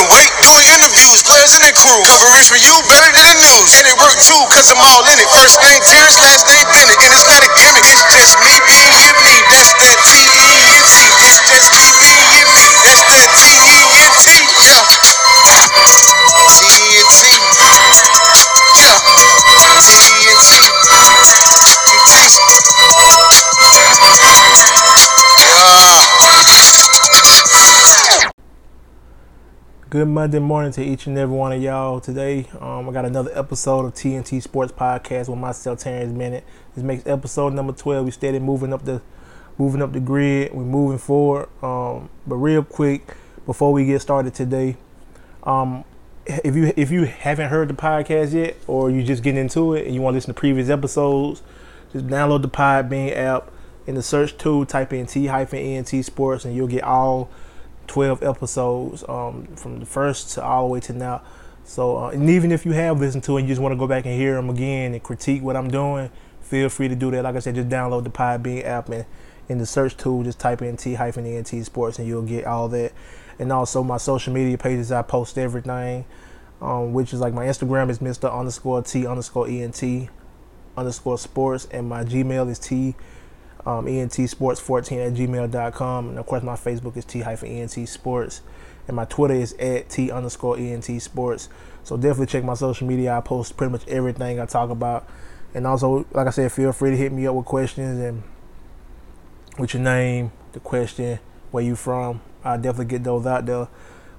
you don't. Doing interviews, players in the crew. Coverage for you better than the news. And it worked too, cause I'm all in it. First name Terrence, last name Bennett. And it's not a gimmick, it's just me being me. That's that T-E-N-T. Good Monday morning to each and every one of y'all. Today, um, I got another episode of TNT Sports Podcast with myself, Terrence Bennett. This makes episode number twelve. We steady moving up the moving up the grid. We're moving forward. Um, but real quick, before we get started today, um, if you if you haven't heard the podcast yet, or you just getting into it and you want to listen to previous episodes, just download the Podbean app. In the search tool, type in T hyphen ENT Sports, and you'll get all 12 episodes um, from the first to all the way to now. So, uh, and even if you have listened to it and you just want to go back and hear them again and critique what I'm doing, feel free to do that. Like I said, just download the Podbean app and in the search tool, just type in T hyphen ENT Sports and you'll get all that. And also my social media pages, I post everything, um, which is like my Instagram is Mr. underscore T underscore ENT underscore sports, and my Gmail is T um, ENT Sports 14 at gmail.com. And of course, my Facebook is T hyphen ENT Sports. And my Twitter is at T underscore ENT Sports. So definitely check my social media. I post pretty much everything I talk about. And also, like I said, feel free to hit me up with questions and with your name, the question, where you from. I definitely get those out there.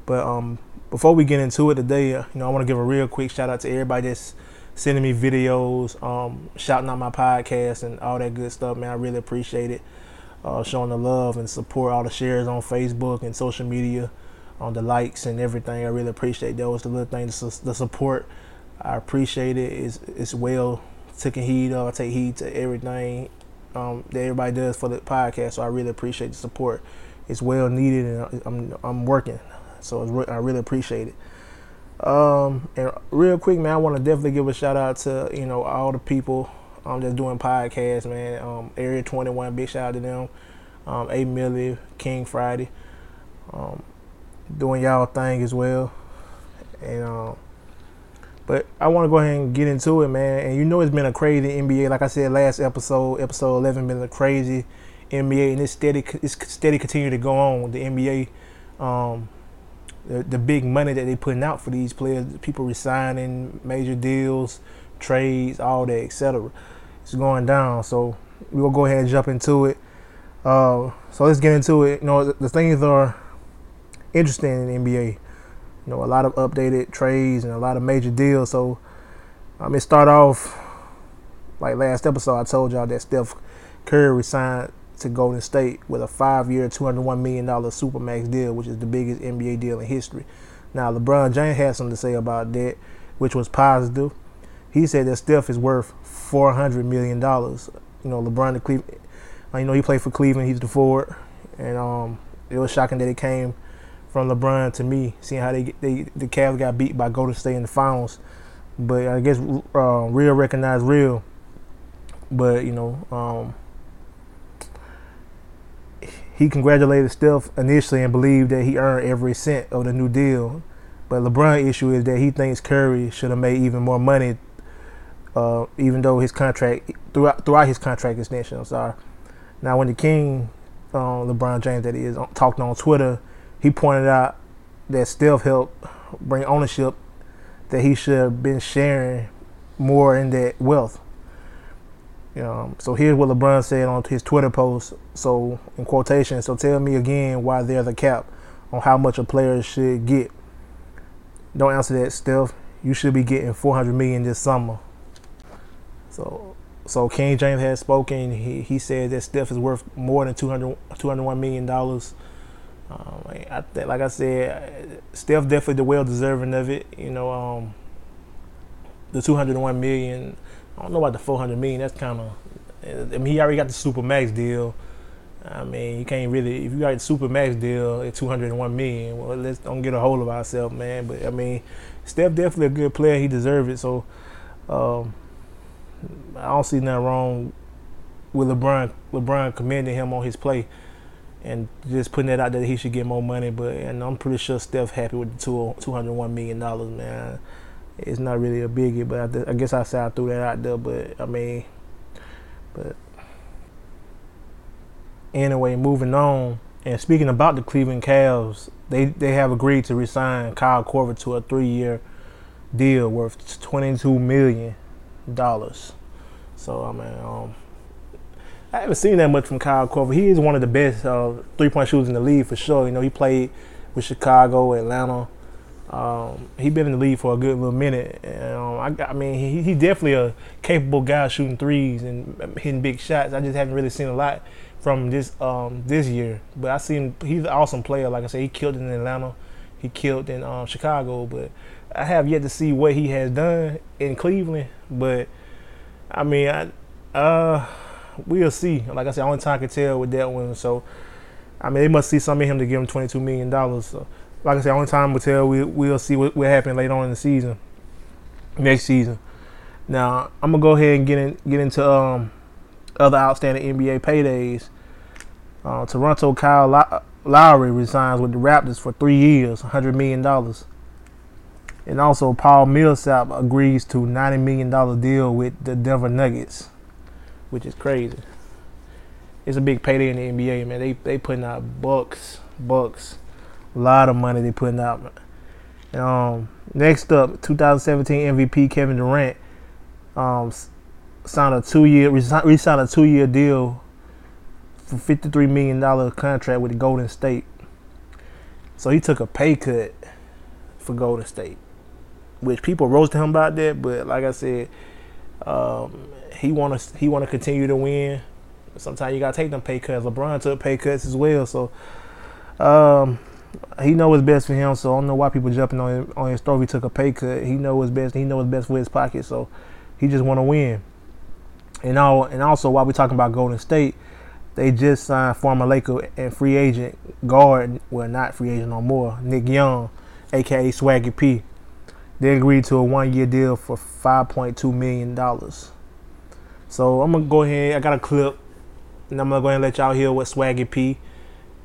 But um, before we get into it today, uh, you know, I want to give a real quick shout out to everybody that's sending me videos, um, shouting out my podcast and all that good stuff, man. I really appreciate it. Uh, showing the love and support, all the shares on Facebook and social media, on the likes and everything. I really appreciate those. The little things, the support, I appreciate it. It's, it's well taking heed of. I take heed to everything um, that everybody does for the podcast. So I really appreciate the support. It's well needed, and I'm I'm working, so re- I really appreciate it. Um, and real quick, man, I want to definitely give a shout out to you know all the people um that's doing podcasts, man. Um, Area 21, big shout out to them. Um, A Millie, King Friday, um, doing y'all thing as well. And um, but I want to go ahead and get into it, man. And you know it's been a crazy NBA. Like I said last episode, episode 11, been a crazy NBA, and it's steady, it's steady continue to go on. The NBA. Um, the, the big money that they're putting out for these players, people resigning, major deals, trades, all that, etc. It's going down. So we'll go ahead and jump into it. Uh, so let's get into it. You know, the, the things are interesting in NBA. You know, a lot of updated trades and a lot of major deals. So I um, it start off like last episode. I told y'all that Steph Curry resigned to Golden State with a five-year, $201 million supermax deal, which is the biggest NBA deal in history. Now, LeBron James had something to say about that, which was positive. He said that Steph is worth $400 million. You know, LeBron, the Cleveland, you know, he played for Cleveland. He's the forward, and um, it was shocking that it came from LeBron to me, seeing how they, they the Cavs got beat by Golden State in the finals. But I guess uh, real recognized real. But you know, um, he congratulated Steph initially and believed that he earned every cent of the new deal. But LeBron's issue is that he thinks Curry should have made even more money, uh, even though his contract throughout throughout his contract extension. I'm sorry. Now, when the King, uh, LeBron James, that is, talked on Twitter, he pointed out that Steph helped bring ownership that he should have been sharing more in that wealth. Um, so here's what LeBron said on his Twitter post. So in quotation, so tell me again why there's a cap on how much a player should get. Don't answer that, Steph. You should be getting 400 million this summer. So, so King James has spoken. He he said that Steph is worth more than 200 201 million dollars. Um, I like I said, Steph definitely the well deserving of it. You know, um, the 201 million I don't know about the 400 million. That's kind of. I mean, he already got the super max deal. I mean, you can't really if you got the super max deal at 201 million. Well, let's don't get a hold of ourselves, man. But I mean, Steph definitely a good player. He deserves it. So um, I don't see nothing wrong with LeBron. LeBron commending him on his play. and just putting that out there that he should get more money. But and I'm pretty sure Steph happy with the two two hundred one million dollars, man. It's not really a biggie, but I, I guess I said I threw that out there. But I mean, but anyway, moving on. And speaking about the Cleveland Cavs, they they have agreed to resign Kyle Korver to a three year deal worth twenty two million dollars. So I mean, um, I haven't seen that much from Kyle Korver. He is one of the best uh, three point shooters in the league for sure. You know, he played with Chicago, Atlanta. Um, he been in the league for a good little minute. Um, I, I, mean, he, he definitely a capable guy shooting threes and hitting big shots. I just haven't really seen a lot from this um, this year. But I seen he's an awesome player. Like I said, he killed in Atlanta, he killed in um, Chicago. But I have yet to see what he has done in Cleveland. But I mean, I, uh, we'll see. Like I said, only time can tell with that one. So, I mean, they must see something in him to give him twenty-two million dollars. So, like I said, only time will tell. We we'll see what what happen later on in the season, next season. Now, I'm gonna go ahead and get in get into um, other outstanding NBA paydays. Uh, Toronto Kyle Lowry resigns with the Raptors for three years, $100 million. And also, Paul Millsap agrees to $90 million deal with the Denver Nuggets which is crazy. It's a big payday in the NBA, man. They they putting out bucks, bucks, a lot of money they putting out. Um, next up, 2017 MVP Kevin Durant um, signed a two year re-signed a two year deal for 53 million dollar contract with the Golden State. So he took a pay cut for Golden State, which people roasted him about that. But like I said, um, he want to he want to continue to win. Sometimes you gotta take them pay cuts. LeBron took pay cuts as well, so um, he know what's best for him. So I don't know why people jumping on on his story. He took a pay cut. He know what's best. He know what's best for his pocket. So he just want to win. And all and also while we talking about Golden State, they just signed former Laker and free agent guard, well not free agent no more, Nick Young, aka Swaggy P. They agreed to a one year deal for $5.2 million. So I'm to go ahead. I got a clip, and I'm to go ahead and let y'all hear what Swaggy P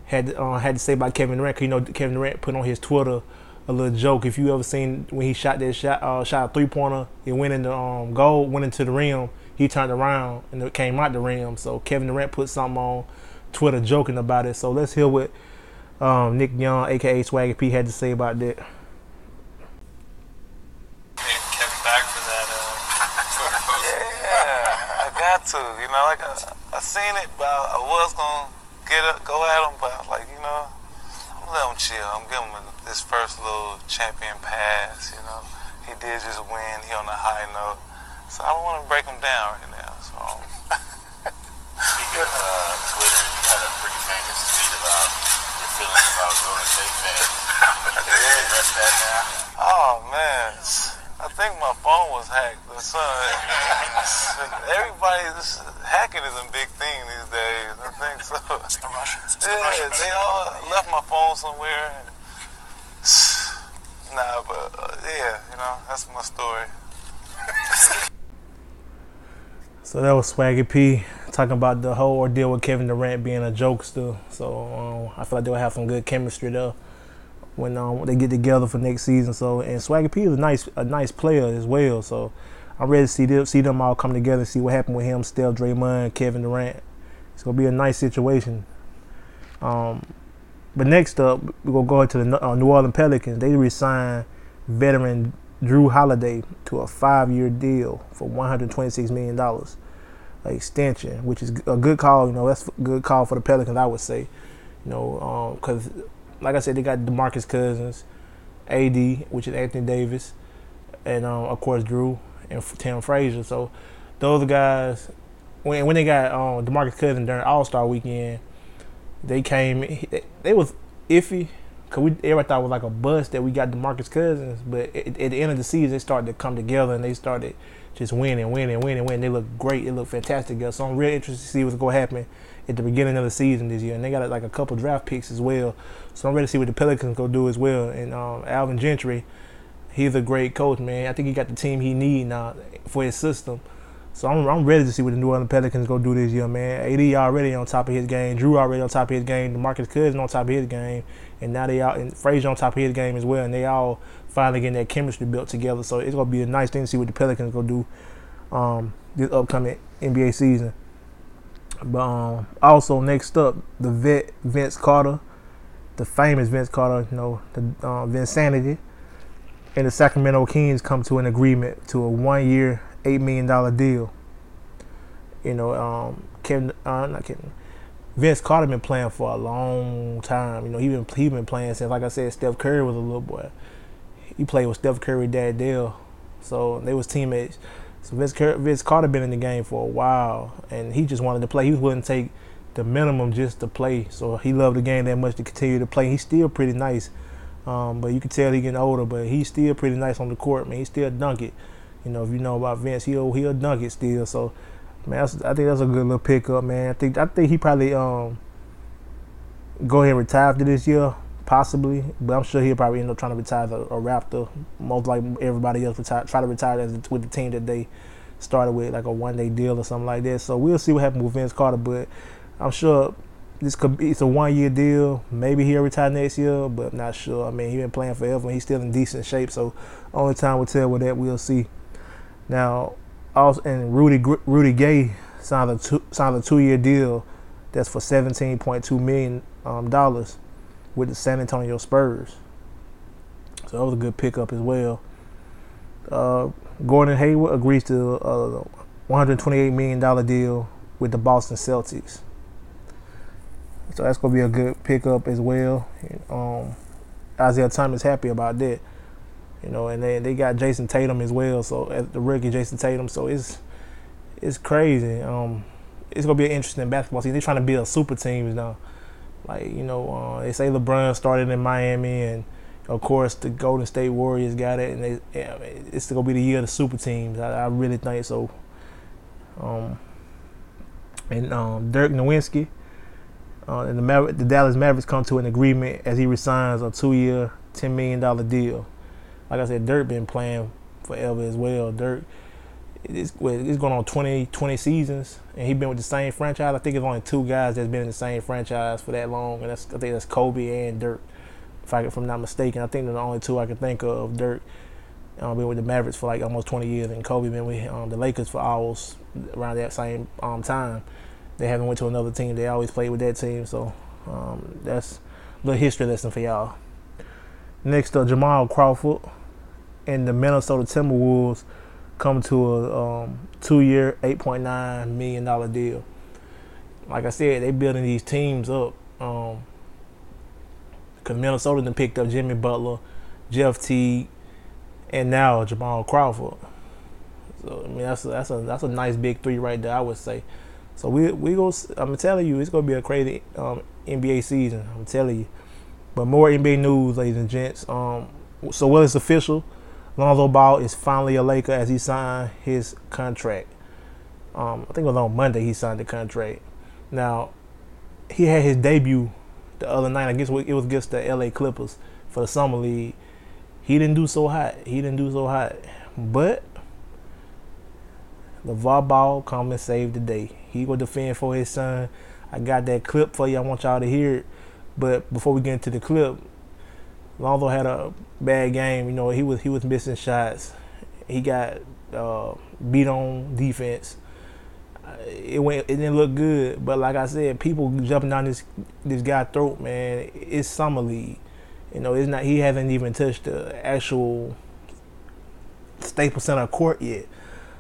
had, uh, had to say about Kevin Durant. you know, Kevin Durant put on his Twitter a little joke. If you ever seen when he shot that shot, uh, shot a three pointer, it went into um, goal, went into the rim. He turned around and it came out the rim. So Kevin Durant put something on Twitter joking about it. So let's hear what um, Nick Young, aka Swaggy P, had to say about that. Yeah, I got to, you know, like I, I seen it, but I, I was gonna get up, go at him, but like, you know, I'm gonna let him chill. I'm giving him this first little champion pass, you know. He did just win, he on a high note. So I don't want to break him down right now. So Speaking of uh, Twitter, you had a pretty famous tweet about your feelings about Golden State fans. Can you address that now? Oh man. I think my phone was hacked. So everybody, this hacking is a big thing these days. I think so. It's the Russians. It's yeah, the Russians. they all left my phone somewhere. Nah, but uh, yeah, you know, that's my story. so that was Swaggy P talking about the whole ordeal with Kevin Durant being a jokester. So um, I feel like they'll have some good chemistry there when um, they get together for next season. So and Swaggy P is a nice a nice player as well. So I'm ready to see them see them all come together, and see what happened with him, Steph, Draymond, Kevin Durant. It's gonna be a nice situation. Um, but next up, we're gonna go into the uh, New Orleans Pelicans. They re-signed veteran Jrue Holiday to a five-year deal for 126 million dollars, extension, which is a good call. You know, that's a good call for the Pelicans, I would say. You know, because um, like I said, they got DeMarcus Cousins, AD, which is Anthony Davis, and um, of course Jrue and Tim Frazier. So those guys, when when they got um, DeMarcus Cousins during All Star Weekend, they came. They, was iffy. Cause we everybody thought it was like a bust that we got DeMarcus Cousins, but at, at the end of the season, they started to come together and they started just winning, winning, winning, winning. They look great. They look fantastic. So I'm real interested to see what's going to happen at the beginning of the season this year, and they got like a couple draft picks as well. So I'm ready to see what the Pelicans go do as well. And um, Alvin Gentry, he's a great coach, man. I think he got the team he need now for his system. So I'm, I'm ready to see what the New Orleans Pelicans go do this year, man. AD already on top of his game. Jrue already on top of his game. DeMarcus Cousins on top of his game, and now they all and Frazier on top of his game as well. And they all finally getting that chemistry built together. So it's gonna be a nice thing to see what the Pelicans go do um, this upcoming NBA season. But um, also next up, the vet Vince Carter, the famous Vince Carter, you know, the uh, Vinsanity, and the Sacramento Kings come to an agreement to a one-year, eight million dollar deal. You know, um, Kevin, uh, not Kevin, Vince Carter been playing for a long time. You know, he been he been playing since, like I said, Steph Curry was a little boy. He played with Steph Curry dad Dale, so they was teammates. So Vince, Vince Carter been in the game for a while, and he just wanted to play. He wouldn't take the minimum just to play. So he loved the game that much to continue to play. He's still pretty nice, um, but you can tell he getting older. But he's still pretty nice on the court, man. He still dunk it. You know, if you know about Vince, he'll he'll dunk it still. So man, I think that's a good little pickup, man. I think I think he probably um go ahead and retire after this year, possibly. But I'm sure he'll probably end up trying to retire a, a Raptor, most like everybody else retire, try to retire as, with the team that they started with, like a one day deal or something like that. So we'll see what happens with Vince Carter, but I'm sure this could be it's a one year deal. Maybe he'll retire next year, but I'm not sure. I mean, he's been playing forever and he's still in decent shape. So only time will tell with that. We'll see. Now, also, and Rudy Rudy Gay signed a two, signed a two year deal that's for 17.2 million um, dollars with the San Antonio Spurs. So that was a good pickup as well. Uh, Gordon Hayward agrees to a 128 million dollar deal with the Boston Celtics. So that's gonna be a good pickup as well. Um, Isaiah Thomas happy about that. You know, and they they got Jayson Tatum as well. So as the rookie Jayson Tatum. So it's it's crazy. Um, it's gonna be an interesting basketball season. They're trying to build super teams now. Like you know, uh, they say LeBron started in Miami, and of course the Golden State Warriors got it, and they, yeah, it's gonna be the year of the super teams. I, I really think so. Um, and um, Dirk Nowitzki uh, and the, Maver- the Dallas Mavericks come to an agreement as he resigns a two-year, ten million dollar deal like I said, Dirk been playing forever as well. Dirk, it's, it's going on 20, 20 seasons, and he been with the same franchise. I think it's only two guys that's been in the same franchise for that long, and that's I think that's Kobe and Dirk, if, I, if I'm not mistaken. I think they're the only two I can think of. Dirk um, been with the Mavericks for like almost 20 years, and Kobe been with um, the Lakers for almost around that same um, time. They haven't went to another team. They always played with that team, so um, that's a little history lesson for y'all. Next up, Jamal Crawford and the Minnesota Timberwolves come to a um, two-year, eight point nine million dollar deal. Like I said, they building these teams up. Um, Cause Minnesota then picked up Jimmy Butler, Jeff Teague, and now Jamal Crawford. So I mean that's a, that's a that's a nice big three right there. I would say. So we we go. I'm telling you, it's gonna be a crazy um, NBA season. I'm telling you. But more NBA news, ladies and gents. Um, so well, it's official. Lonzo Ball is finally a Laker as he signed his contract. Um, I think it was on Monday he signed the contract. Now, he had his debut the other night. I guess it was against the LA Clippers for the summer league. He didn't do so hot. He didn't do so hot, but LeVar Ball come and save the day. He will defend for his son. I got that clip for you. I want y'all to hear it. But before we get into the clip, Lonzo had a bad game. You know, he was he was missing shots. He got uh, beat on defense. Uh, it went. It didn't look good. But like I said, people jumping down this this guy's throat, man. It's summer league. You know, it's not. He hasn't even touched the actual Staples Center court yet.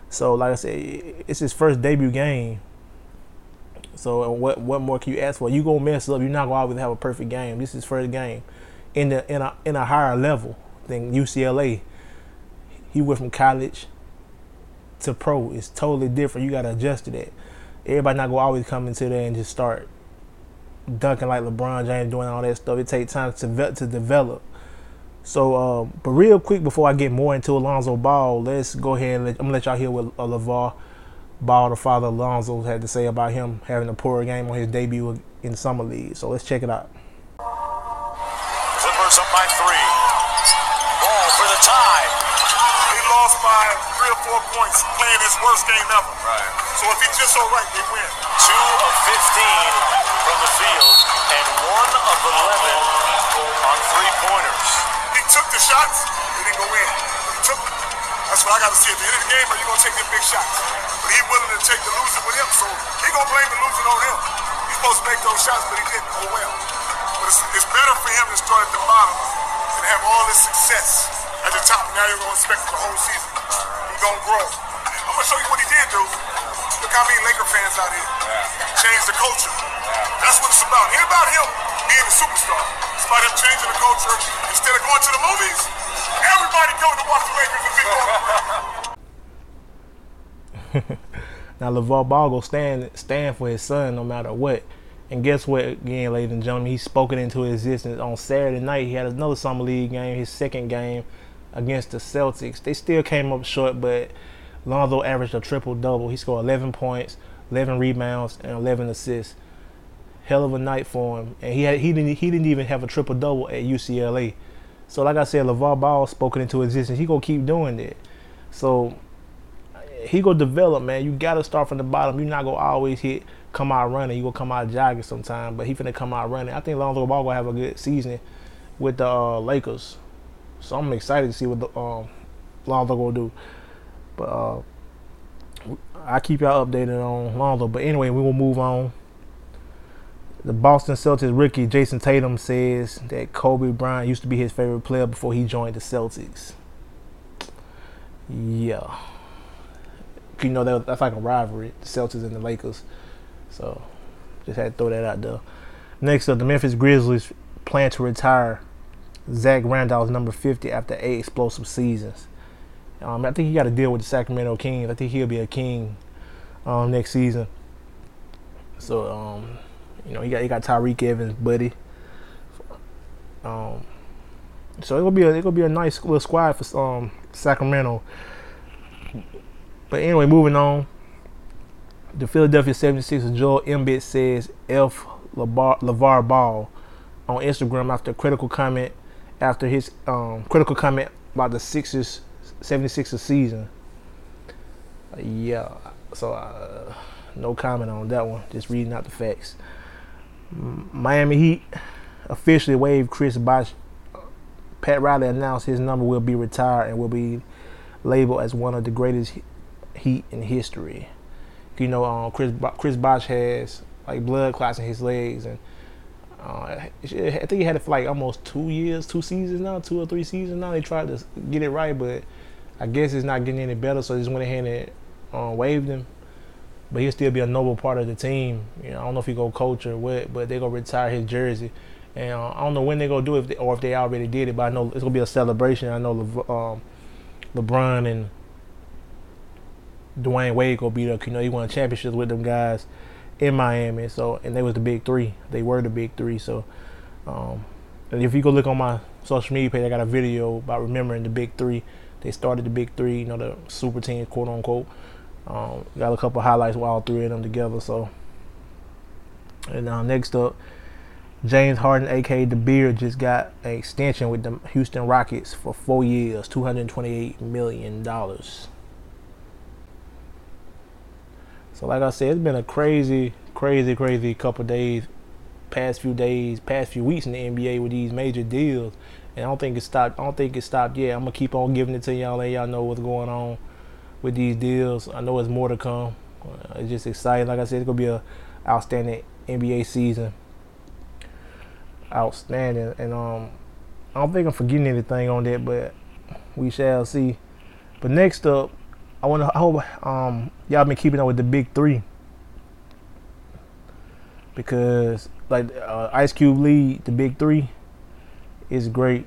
So, like I said, it's his first debut game. So, what what more can you ask for? You gonna mess up. You're not gonna always have a perfect game. This is first game in the in a in a higher level than UCLA. He went from college to pro. It's totally different. You gotta adjust to that. Everybody not gonna always come into there and just start dunking like LeBron James doing all that stuff. It takes time to to develop. So, uh, but real quick before I get more into Alonzo Ball, let's go ahead and let, I'm gonna let y'all hear what uh, LeVar Ball, the father Alonzo, had to say about him having a poor game on his debut in the summer league. So let's check it out Clippers up by three. Ball for the tie. He lost by three or four points playing his worst game ever. Right. So if he's just all right, they win. Two of 15 from the field and one of 11 on three pointers. He took the shots, they didn't go in. He took them. That's what I got to see. At the end of the game, are you going to take them big shots? But he willing to take the losing with him, so he to blame the losing on him. He's supposed to make those shots, but he didn't. Oh well. But it's, it's better for him to start at the bottom and have all this success at the top. Now you're to expect the whole season. He's to grow. I'm to show you what he did, dude. Look how many Laker fans out here. Change the culture. That's what it's about. It ain't about him being a superstar. It's about him changing the culture. Instead of going to the movies, everybody going to watch the Lakers and big Now LeVar Ball go stand stand for his son no matter what. And guess what? Again, ladies and gentlemen, he's spoken into existence on Saturday night. He had another summer league game, his second game against the Celtics. They still came up short, but Lonzo averaged a triple double. He scored 11 points, 11 rebounds, and 11 assists. Hell of a night for him, and he had he didn't he didn't even have a triple double at UCLA. So like I said, LeVar Ball spoken into existence. He gonna keep doing it. So he gonna develop, man. You gotta start from the bottom. You're not gonna always hit come out running. You gonna come out jogging sometime, but he finna come out running. I think Lonzo Ball gonna have a good season with the uh, Lakers. So I'm excited to see what the um, Lonzo gonna do. But uh, I keep y'all updated on Lonzo. But anyway, we will move on. The Boston Celtics rookie Jayson Tatum says that Kobe Bryant used to be his favorite player before he joined the Celtics. Yeah you know that, that's like a rivalry, the Celtics and the Lakers. So just had to throw that out there. Next up, the Memphis Grizzlies plan to retire Zach Randolph's number 50 after eight explosive seasons. Um, I think he got to deal with the Sacramento Kings. I think he'll be a King um, next season. So um, you know he got he got Tyreke Evans, buddy. Um, so it'll be a it'll be a nice little squad for um, Sacramento. But anyway, moving on. The Philadelphia 76ers Joel Embiid says F LeVar Ball on Instagram after a critical comment after his um, critical comment about the Sixers 76ers season. Uh, yeah, so uh, no comment on that one. Just reading out the facts. Miami Heat officially waived Chris Bosh. Pat Riley announced his number will be retired and will be labeled as one of the greatest Heat in history. You know, um, Chris Chris Bosh has like blood clots in his legs, and uh, I think he had it for like almost two years, two seasons now, two or three seasons now. They tried to get it right, but I guess it's not getting any better, so they just went ahead and uh, waived him. But he'll still be a noble part of the team. You know, I don't know if he go coach or what, but they gonna retire his jersey. And uh, I don't know when they gonna do it, if they, or if they already did it. But I know it's gonna be a celebration. I know Le- um, LeBron and Dwyane Wade go beat up. You know, he won championships with them guys in Miami. So, and they was the big three. They were the big three. So, um, if you go look on my social media page, I got a video about remembering the big three. They started the big three, you know, the super team, quote unquote. Um, got a couple highlights with all three of them together. So, and now uh, next up, James Harden, aka the Beard, just got an extension with the Houston Rockets for four years, two hundred twenty-eight million dollars. So like I said, it's been a crazy, crazy, crazy couple days, past few days, past few weeks in the NBA with these major deals. And I don't think it stopped. I don't think it stopped yet. I'm gonna keep on giving it to y'all, let y'all know what's going on with these deals. I know it's more to come. Uh, it's just exciting. Like I said, it's gonna be a outstanding NBA season. Outstanding, and um, I don't think I'm forgetting anything on that, but we shall see. But next up, I want to. Hope um, y'all been keeping up with the big three because like uh, Ice Cube lead the big three is great.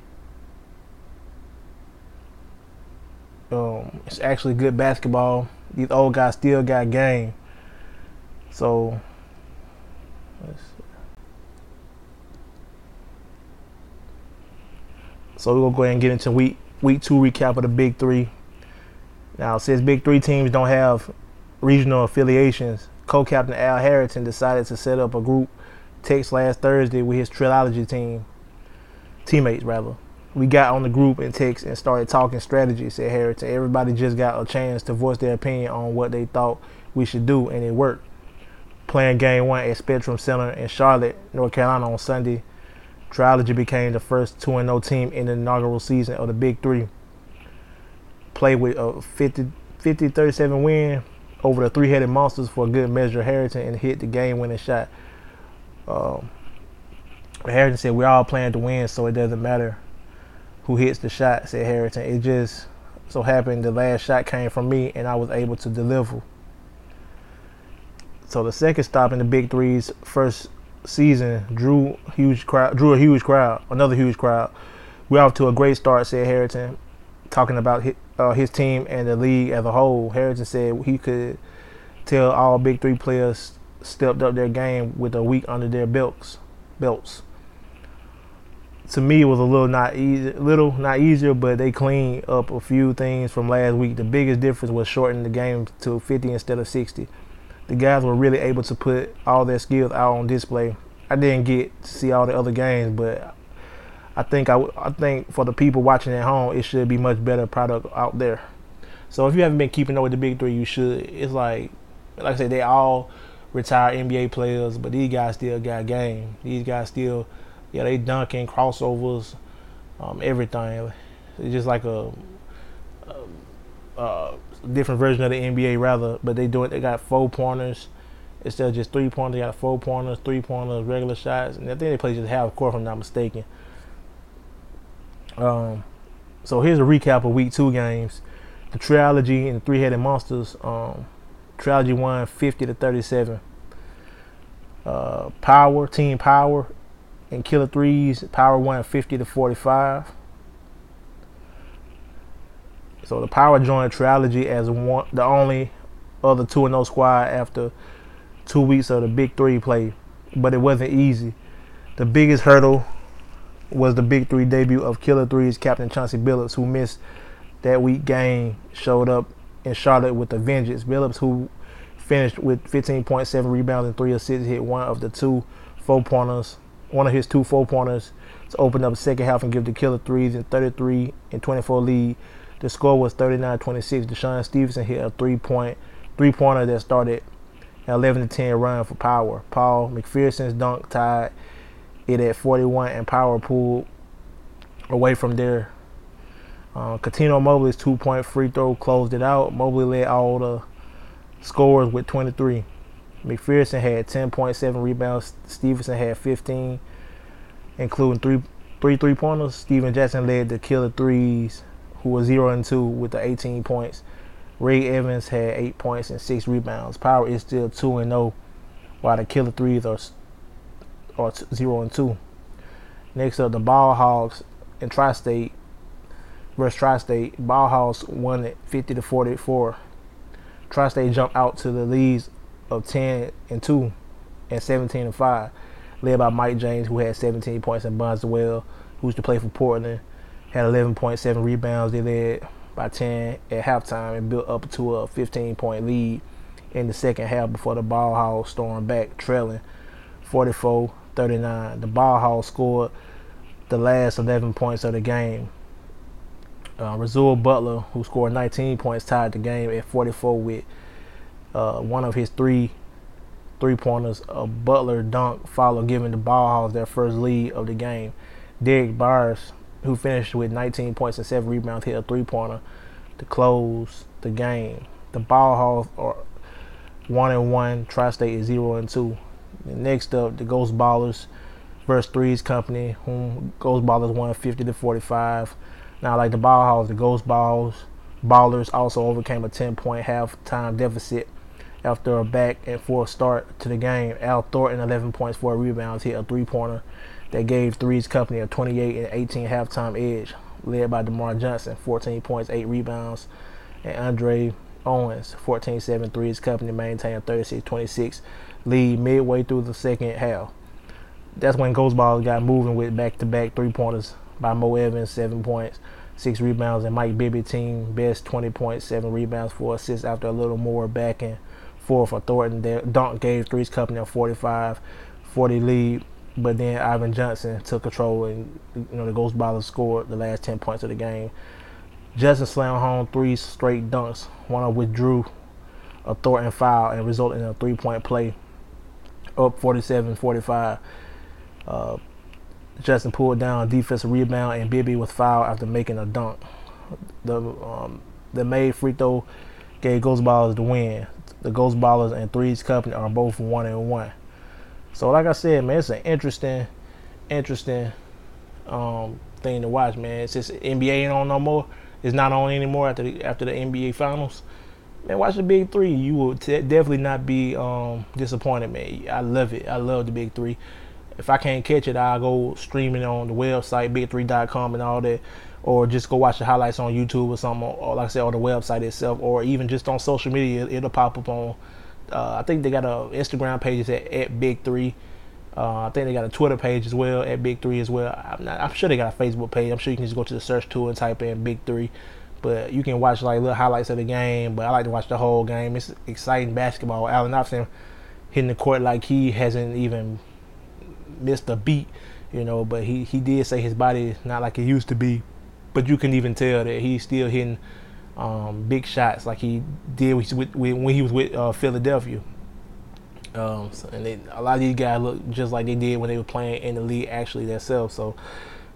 Um, it's actually good basketball. These old guys still got game. So So we're gonna go ahead and get into week week two recap of the big three. Now, since Big Three teams don't have regional affiliations, co-captain Al Harrington decided to set up a group text last Thursday with his trilogy team, teammates rather. we got on the group and text and started talking strategy, said Harrington. Everybody just got a chance to voice their opinion on what they thought we should do, and it worked. Playing game one at Spectrum Center in Charlotte, North Carolina on Sunday, Trilogy became the first 2 0 team in the inaugural season of the Big Three. Played with a 50 50 37 win over the three headed monsters for a good measure, Harrington, and hit the game winning shot. Um, Harrington said, We're all playing to win, so it doesn't matter who hits the shot, said Harrington. It just so happened the last shot came from me and I was able to deliver. So the second stop in the Big Three's first season drew huge crowd, drew a huge crowd, another huge crowd. We're off to a great start, said Harrington, talking about his, uh, his team and the league as a whole. Harrison said he could tell all Big Three players stepped up their game with a week under their belts. Belts to me it was a little not easy, little not easier, but they cleaned up a few things from last week. The biggest difference was shortening the game to 50 instead of 60. The guys were really able to put all their skills out on display. I didn't get to see all the other games, but I think I, I think for the people watching at home, it should be much better product out there. So if you haven't been keeping up with the big three, you should. It's like, like I said, they all retired NBA players, but these guys still got game. These guys still yeah, they dunking crossovers, um, everything. It's just like a, a, a, different version of the NBA, rather. But they do it. They got four pointers instead of just three pointers. They got four pointers, three pointers, regular shots, and I think they play just half court, if I'm not mistaken. Um, so here's a recap of week two games. The trilogy and the three-headed monsters. Um, trilogy won 50 to 37. Uh, power, team power, and Killer Threes, Power won 50 to 45. So the Power joined Trilogy as one, the only other 2 0 squad after two weeks of the Big Three play, but it wasn't easy. The biggest hurdle was the Big Three debut of Killer Threes captain Chauncey Billups, who missed that week game, showed up in Charlotte with a vengeance. Billups, who finished with 15.7 rebounds and three assists, hit one of the two four pointers one of his two four pointers to open up the second half and give the Killer threes in 33 and 24 lead. The score was 39-26. DeShawn Stevenson hit a three-point three-pointer that started an 11 10 run for Power. Paul McPherson's dunk tied it at 41, and Power pulled away from there. Uh, Cuttino Mobley's two-point free throw closed it out. Mobley led all the scores with 23. McPherson had 10.7 rebounds. Stevenson had 15, including three three three pointers. Stephen Jackson led the killer threes, who was 0 and 2 with the 18 points. Ray Evans had 8 points and 6 rebounds. Power is still 2 and 0, while the killer threes are, are 0 and 2. Next up, the Ball Hogs and Tri State versus Tri State. Ball Hogs won it 50 to 44. Tri State jumped out to the leads of 10 and 2 and 17 and 5, led by Mike James, who had 17 points, and Bonzi Wells, who used to play for Portland, had 11.7 rebounds. They led by 10 at halftime and built up to a 15 point lead in the second half before the Ballhogs stormed back, trailing 44 39. The Ballhogs scored the last 11 points of the game. Uh, Rasual Butler, who scored 19 points, tied the game at 44 with uh, one of his three three pointers, a Butler dunk, followed giving the Ballhogs their first lead of the game. Derrick Byars, who finished with 19 points and seven rebounds, hit a three pointer to close the game. The Ballhogs are one and one. Tri-State is zero and two. Next up, the Ghost Ballers versus Threes Company, whom Ghost Ballers won 50 to 45. Now, like the Ballhogs, the Ghost Balls Ballers also overcame a 10 point halftime deficit after a back and forth start to the game, Al Thornton, 11 points, 4 rebounds, hit a three pointer that gave Threes Company a 28 and 18 halftime edge, led by DerMarr Johnson, 14 points, 8 rebounds, and Andre Owens, 14 7 Threes Company maintained a 36 26 lead midway through the second half. That's when Ghost Balls got moving with back to back three pointers by Mo Evans, 7 points six rebounds, and Mike Bibby team best 20 points, seven rebounds, four assists after a little more back and forth for Thornton. Dunk gave Threes Company a 45 40 lead but then Ivan Johnson took control and you know the Ghost Ballers scored the last ten points of the game. Justin slammed home three straight dunks, one of which drew a Thornton foul and resulted in a three point play, up 47 45. Uh, Justin pulled down a defensive rebound and Bibby was fouled after making a dunk. The um, the made free throw gave Ghost Ballers the win. The Ghost Ballers and Threes Company are both one and one. So like I said, man, it's an interesting, interesting um, thing to watch, man. It's just NBA ain't on no more. It's not on anymore after the, after the NBA Finals. Man, watch the Big Three. You will t- definitely not be um, disappointed, man. I love it. I love the Big Three. If I can't catch it, I'll go streaming on the website, big3.com and all that, or just go watch the highlights on YouTube or something, or like I said, on the website itself, or even just on social media. It'll pop up on uh, I think they got a Instagram page at, at Big Three. Uh, I think they got a Twitter page as well at Big Three as well. I'm, not, I'm sure they got a Facebook page. I'm sure you can just go to the search tool and type in Big Three. But you can watch like little highlights of the game. But I like to watch the whole game. It's exciting basketball. Allen Iverson hitting the court like he hasn't even missed a beat, you know. But he he did say his body is not like it used to be. But you can even tell that he's still hitting um, big shots like he did with, with, when he was with uh, Philadelphia. Um, so, and they, a lot of these guys look just like they did when they were playing in the league actually themselves. So,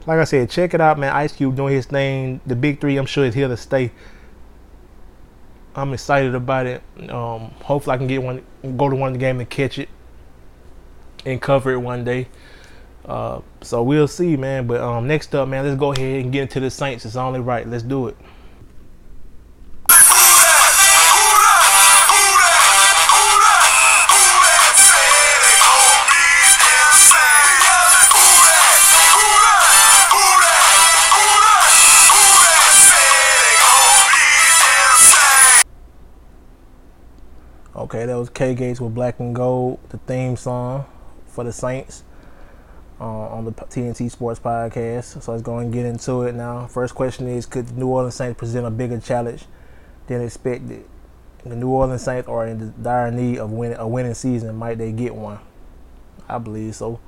like I said, check it out, man. Ice Cube doing his thing. The big three, I'm sure, is here to stay. I'm excited about it. Um, hopefully, I can get one, go to one of the games and catch it and cover it one day. Uh, so we'll see, man. But um, next up, man, let's go ahead and get into the Saints. It's only right. Let's do it. Okay, that was K Gates with Black and Gold, the theme song for the Saints uh, on the TNT Sports Podcast. So let's go and get into it now. First question is Could the New Orleans Saints present a bigger challenge than expected? The New Orleans Saints are in dire need of win- a winning season. Might they get one? I believe so.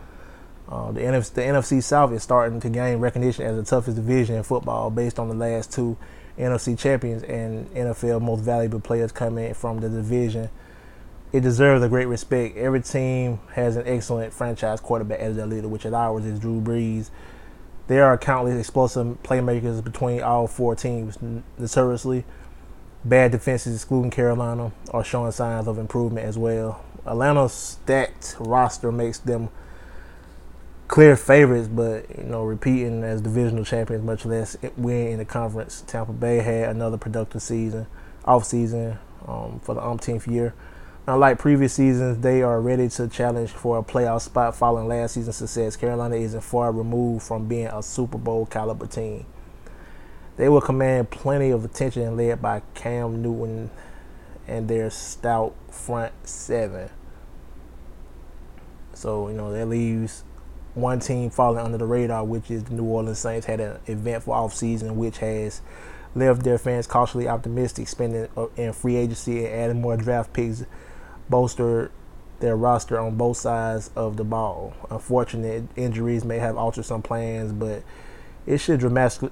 Uh, the, the NFC South is starting to gain recognition as the toughest division in football based on the last two NFC champions and NFL most valuable players coming from the division it deserves a great respect. Every team has an excellent franchise quarterback as their leader, which at ours is Drew Brees. There are countless explosive playmakers between all four teams. Notoriously, bad defenses, excluding Carolina, are showing signs of improvement as well. Atlanta's stacked roster makes them clear favorites, but you know, repeating as divisional champions, much less win in the conference. Tampa Bay had another productive season, off season um, for the umpteenth year. Unlike previous seasons, they are ready to challenge for a playoff spot following last season's success. Carolina isn't far removed from being a Super Bowl caliber team. They will command plenty of attention led by Cam Newton and their stout front seven. So, you know, that leaves one team falling under the radar, which is the New Orleans Saints. Had an eventful offseason, which has left their fans cautiously optimistic, spending uh, in free agency and adding more draft picks bolster their roster on both sides of the ball. Unfortunate injuries may have altered some plans, but it should dramatically,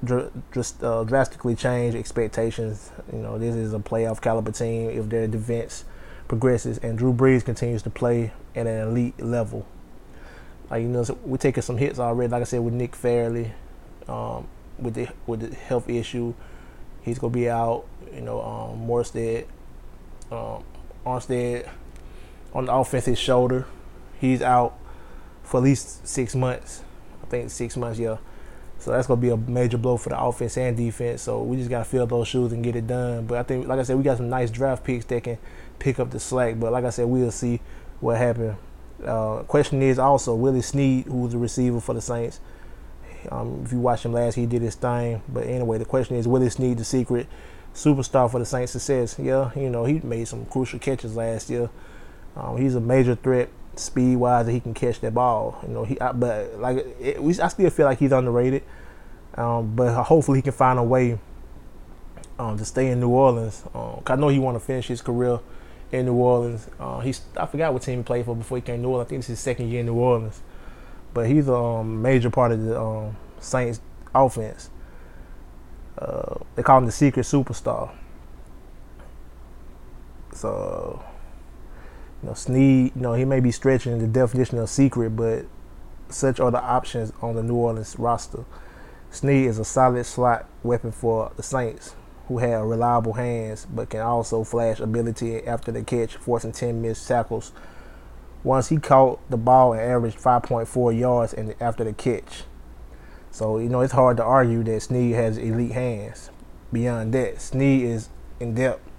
uh, drastically change expectations. You know, this is a playoff caliber team if their defense progresses and Drew Brees continues to play at an elite level. Like you know, we're taking some hits already. Like I said, with Nick Fairley, um, with the with the health issue, he's gonna be out. You know, um, Morstead, um, Armstead on the offensive shoulder. He's out for at least six months. I think six months, yeah. So that's gonna be a major blow for the offense and defense. So we just gotta fill those shoes and get it done. But I think, like I said, we got some nice draft picks that can pick up the slack. But like I said, we'll see what happens. Uh, question is also Willie Snead, who's the receiver for the Saints. Um, if you watched him last, he did his thing. But anyway, the question is Willie Snead, the secret superstar for the Saints' success. Yeah, you know he made some crucial catches last year. Um, he's a major threat speed wise that he can catch that ball. You know, he I, but like it, we, I still feel like he's underrated. Um, but hopefully he can find a way um, to stay in New Orleans. Um, I know he want to finish his career in New Orleans. Uh, he's I forgot what team he played for before he came to New Orleans. I think it's his second year in New Orleans. but he's a um, major part of the um, Saints offense. Uh, they call him the secret superstar. So, you know, Snead, you know, he may be stretching the definition of secret, but such are the options on the New Orleans roster. Snead is a solid slot weapon for the Saints, who have reliable hands but can also flash ability after the catch, forcing 10 missed tackles. Once he caught the ball and averaged 5.4 yards in, after the catch. So, you know, it's hard to argue that Snead has elite hands. Beyond that, Snead is in depth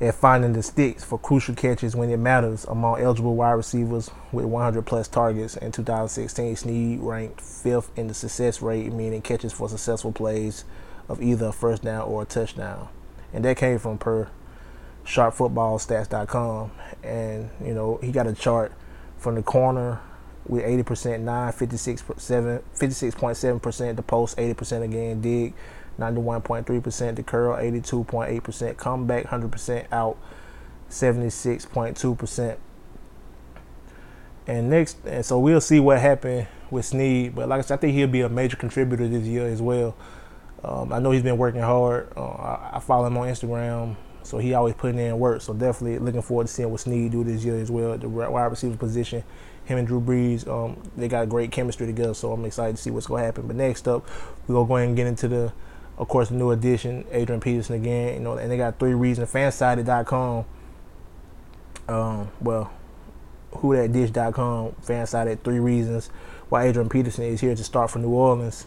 at finding the sticks for crucial catches when it matters among eligible wide receivers with 100 plus targets. In 2016, Snead ranked fifth in the success rate, meaning catches for successful plays of either a first down or a touchdown. And that came from per sharpfootballstats.com. And, you know, he got a chart from the corner with 80% 9, 56.7% the post, 80% again, dig 91.3%, the curl 82.8%, comeback 100% out 76.2%. And next, and so we'll see what happened with Snead. But like I said, I think he'll be a major contributor this year as well. Um, I know he's been working hard. Uh, I, I, follow him on Instagram, so he always putting in work. So definitely looking forward to seeing what Snead do this year as well the wide receiver position. Him and Drew Brees, um, they got great chemistry together. So I'm excited to see what's going to happen. But next up, we're going to go ahead and get into the of course, the new addition, Adrian Peterson again. You know, and they got three reasons. Fansided.com. Um, well, whodatdish.com fansided three reasons why Adrian Peterson is here to start for New Orleans.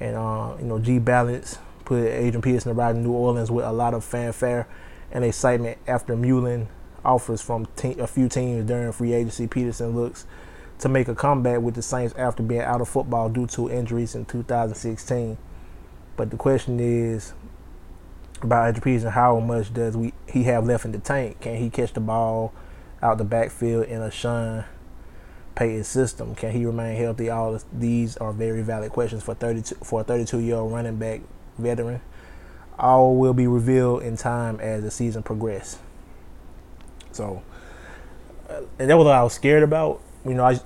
And uh, you know, G Balance put Adrian Peterson arrived in New Orleans with a lot of fanfare and excitement after Mullen offers from te- a few teams during free agency. Peterson looks to make a comeback with the Saints after being out of football due to injuries in 2016. But the question is about Andrew Peterson, how much does we he have left in the tank? Can he catch the ball out the backfield in a Sean Payton system? Can he remain healthy? All these are very valid questions for 32 for a 32 year old running back veteran. All will be revealed in time as the season progresses. So, uh, and that was what I was scared about. You know, I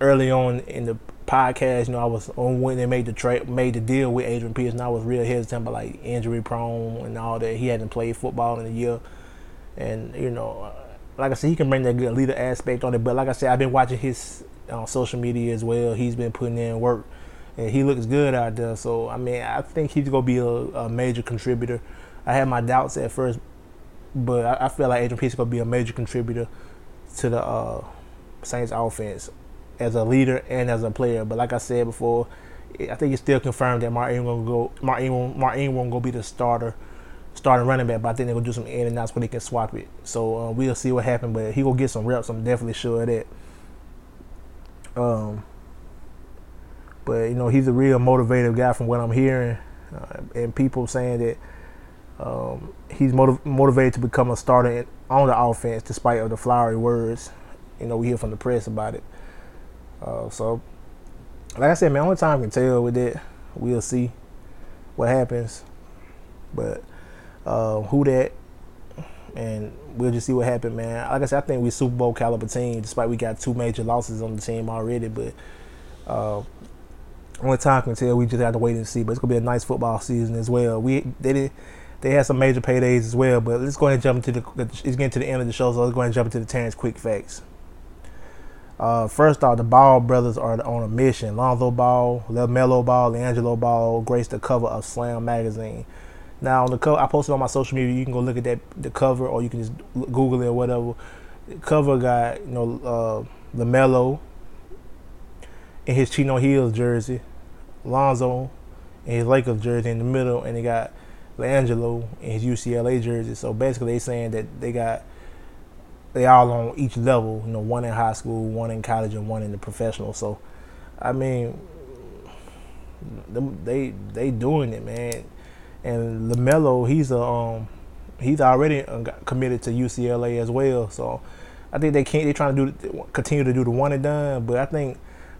early on in the podcast, you know, I was on when they made the trade, made the deal with Adrian Peterson. I was real hesitant about like injury prone and all that. He hadn't played football in a year, and you know, like I said, he can bring that good leader aspect on it. But like I said, I've been watching his uh, social media as well. He's been putting in work, and he looks good out there. So I mean, I think he's gonna be a, a major contributor. I had my doubts at first, but I, I feel like Adrian Peterson gonna be a major contributor to the uh, Saints offense as a leader and as a player. But like I said before, I think it's still confirmed that Martin will go. Martin Martin won't go be the starter, starting running back. But I think they're gonna do some in and outs where they can swap it. So uh, we'll see what happens. But he will get some reps. I'm definitely sure of that. Um. But you know he's a real motivated guy from what I'm hearing, uh, and people saying that um, he's motiv- motivated to become a starter on the offense, despite of the flowery words. You know we hear from the press about it. Uh, so, like I said, man, only time can tell with it. We'll see what happens. But uh, who that, and we'll just see what happens, man. Like I said, I think we Super Bowl caliber team, despite we got two major losses on the team already. But uh, only time can tell. We just have to wait and see. But it's gonna be a nice football season as well. We they did. They had some major paydays as well, but let's go ahead and jump into the. It's getting to the end of the show, so let's go ahead and jump into the Terrence quick facts. Uh, first off, the Ball brothers are on a mission. Lonzo Ball, LaMelo Ball, LiAngelo Ball graced the cover of Slam magazine. Now, on the cover, I posted on my social media. You can go look at that the cover, or you can just Google it or whatever. The cover got you know uh, LaMelo in his Chino Hills jersey, Lonzo in his Lakers jersey in the middle, and they got LiAngelo in his UCLA jersey. So basically, they saying that they got they all on each level. You know, one in high school, one in college, and one in the professional. So, I mean, they they doing it, man. And LaMelo, he's a um, he's already committed to UCLA as well. So, I think they can't. They're trying to do continue to do the one and done. But I think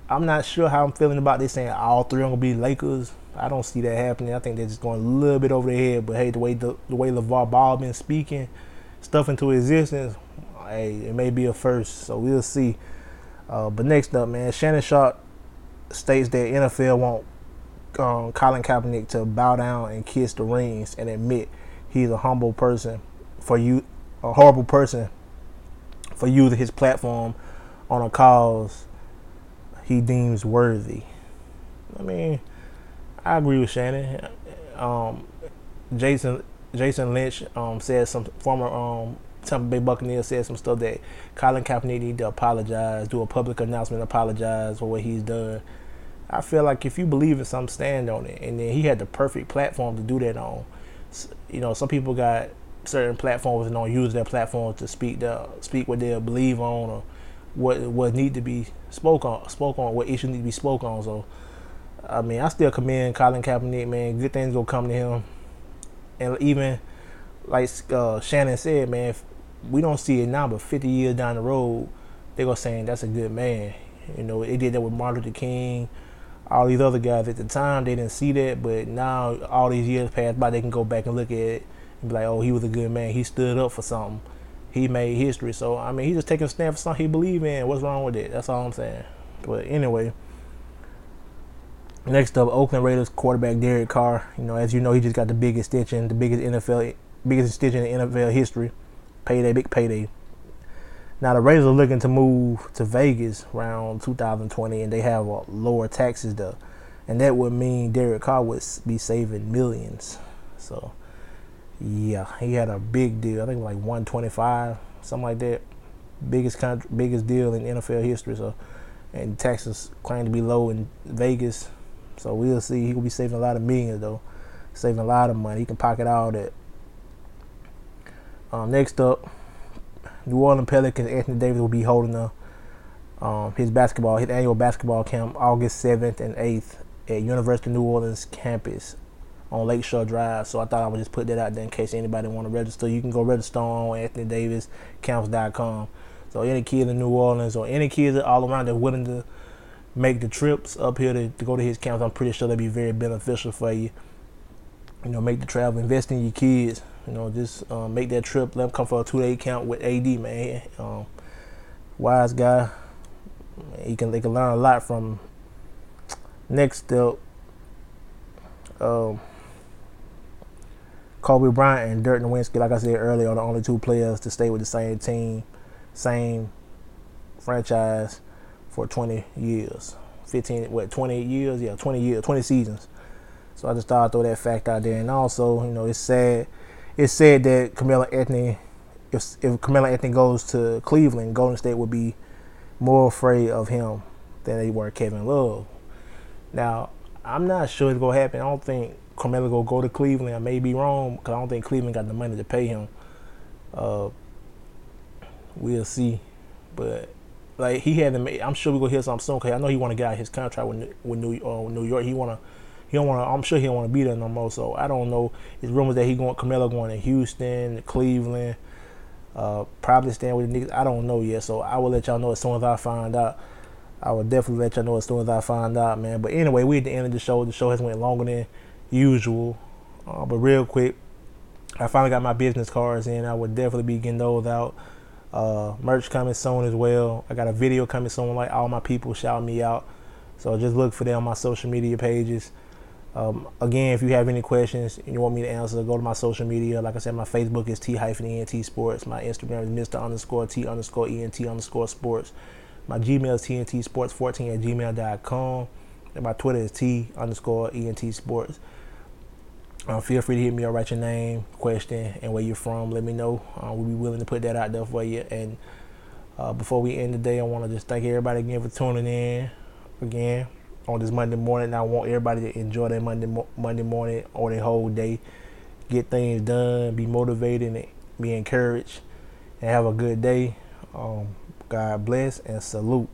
I'm not sure how I'm feeling about this saying all three are gonna be Lakers. I don't see that happening. I think they're just going a little bit over their head. But hey, the way the, the way LeVar Ball been speaking stuff into existence, hey, it may be a first, so we'll see. Uh, but next up, man, Shannon Sharpe states that NFL want um, Colin Kaepernick to bow down and kiss the rings and admit he's a humble person for you, a horrible person for using his platform on a cause he deems worthy. I mean, I agree with Shannon. Um, Jason Jason Lynch um, said some former um, Tampa Bay Buccaneers said some stuff that Colin Kaepernick need to apologize, do a public announcement, apologize for what he's done. I feel like if you believe in something, stand on it. And then he had the perfect platform to do that on. You know, some people got certain platforms and don't use their platforms to speak the speak what they believe on or what what need to be spoke on, spoke on, what issues need to be spoke on. So, I mean, I still commend Colin Kaepernick, man. Good things will come to him, and even like uh, Shannon said, man, we don't see it now, but 50 years down the road, they go saying that's a good man. You know, they did that with Martin Luther King, all these other guys. At the time, they didn't see that, but now all these years passed by, they can go back and look at it and be like, oh, he was a good man. He stood up for something. He made history. So I mean, he's just taking a stand for something he believe in. What's wrong with it? That's all I'm saying. But anyway. Next up, Oakland Raiders quarterback Derek Carr. You know, as you know, he just got the biggest stitch in the biggest NFL, biggest stitch in NFL history payday, big payday. Now the Raiders are looking to move to Vegas around 2020, and they have uh, lower taxes there, and that would mean Derek Carr would be saving millions. So, yeah, he had a big deal. I think like 125, something like that. Biggest country, biggest deal in NFL history. So, and taxes claim to be low in Vegas. So we'll see. He will be saving a lot of millions though, saving a lot of money. He can pocket all that. Um, next up, New Orleans Pelicans. Anthony Davis will be holding a, um, his basketball, his annual basketball camp, August seventh and eighth at University of New Orleans campus on Lakeshore Drive. So I thought I would just put that out there in case anybody want to register. You can go register on AnthonyDavisCamps.com. So any kid in New Orleans or any kids all around that willing to make the trips up here to, to go to his camps, I'm pretty sure they'll be very beneficial for you. You know, make the travel, invest in your kids. You know, just um, make that trip. Let them come for a two day camp with AD, man. Um, wise guy. He can they can learn a lot from. Next up, um, Kobe Bryant and Dirk Nowitzki, like I said earlier, are the only two players to stay with the same team, same franchise for 20 years. 15, what, 20 years? Yeah, 20 years, 20 seasons. So I just thought I'd throw that fact out there. And also, you know, it's sad it's said that Carmelo Anthony, if if Carmelo Anthony goes to Cleveland, Golden State would be more afraid of him than they were Kevin Love. Now, I'm not sure it's gonna happen. I don't think Carmelo gonna go to Cleveland. I may be wrong because I don't think Cleveland got the money to pay him. Uh, we'll see, but like he had. I'm sure we're gonna hear something soon. Cause I know he want to get out his contract with with New uh, New York. He want to he don't want. I'm sure he don't want to be there no more. So I don't know. It's rumors that he going Carmelo going to Houston, Cleveland, uh, probably staying with the Knicks. I don't know yet. So I will let y'all know as soon as I find out. I will definitely let y'all know as soon as I find out, man. But anyway, we at the end of the show. The show has went longer than usual. Uh, but real quick, I finally got my business cards in. I would definitely be getting those out. Uh, merch coming soon as well. I got a video coming soon. Like all my people shout me out. So just look for them on my social media pages. Um, again, if you have any questions and you want me to answer, go to my social media. Like I said, my Facebook is T hyphen ENT Sports. My Instagram is Mr. underscore T underscore ENT underscore Sports. My Gmail is TNT Sports 14 at gmail.com. And my Twitter is T underscore ENT Sports. Uh, feel free to hit me or write your name, question, and where you're from. Let me know. Uh, we'll be willing to put that out there for you. And uh, before we end the day, I want to just thank everybody again for tuning in again on this Monday morning. I want everybody to enjoy their Monday Monday morning or their whole day, get things done, be motivated, and be encouraged, and have a good day. Um, God bless and salute.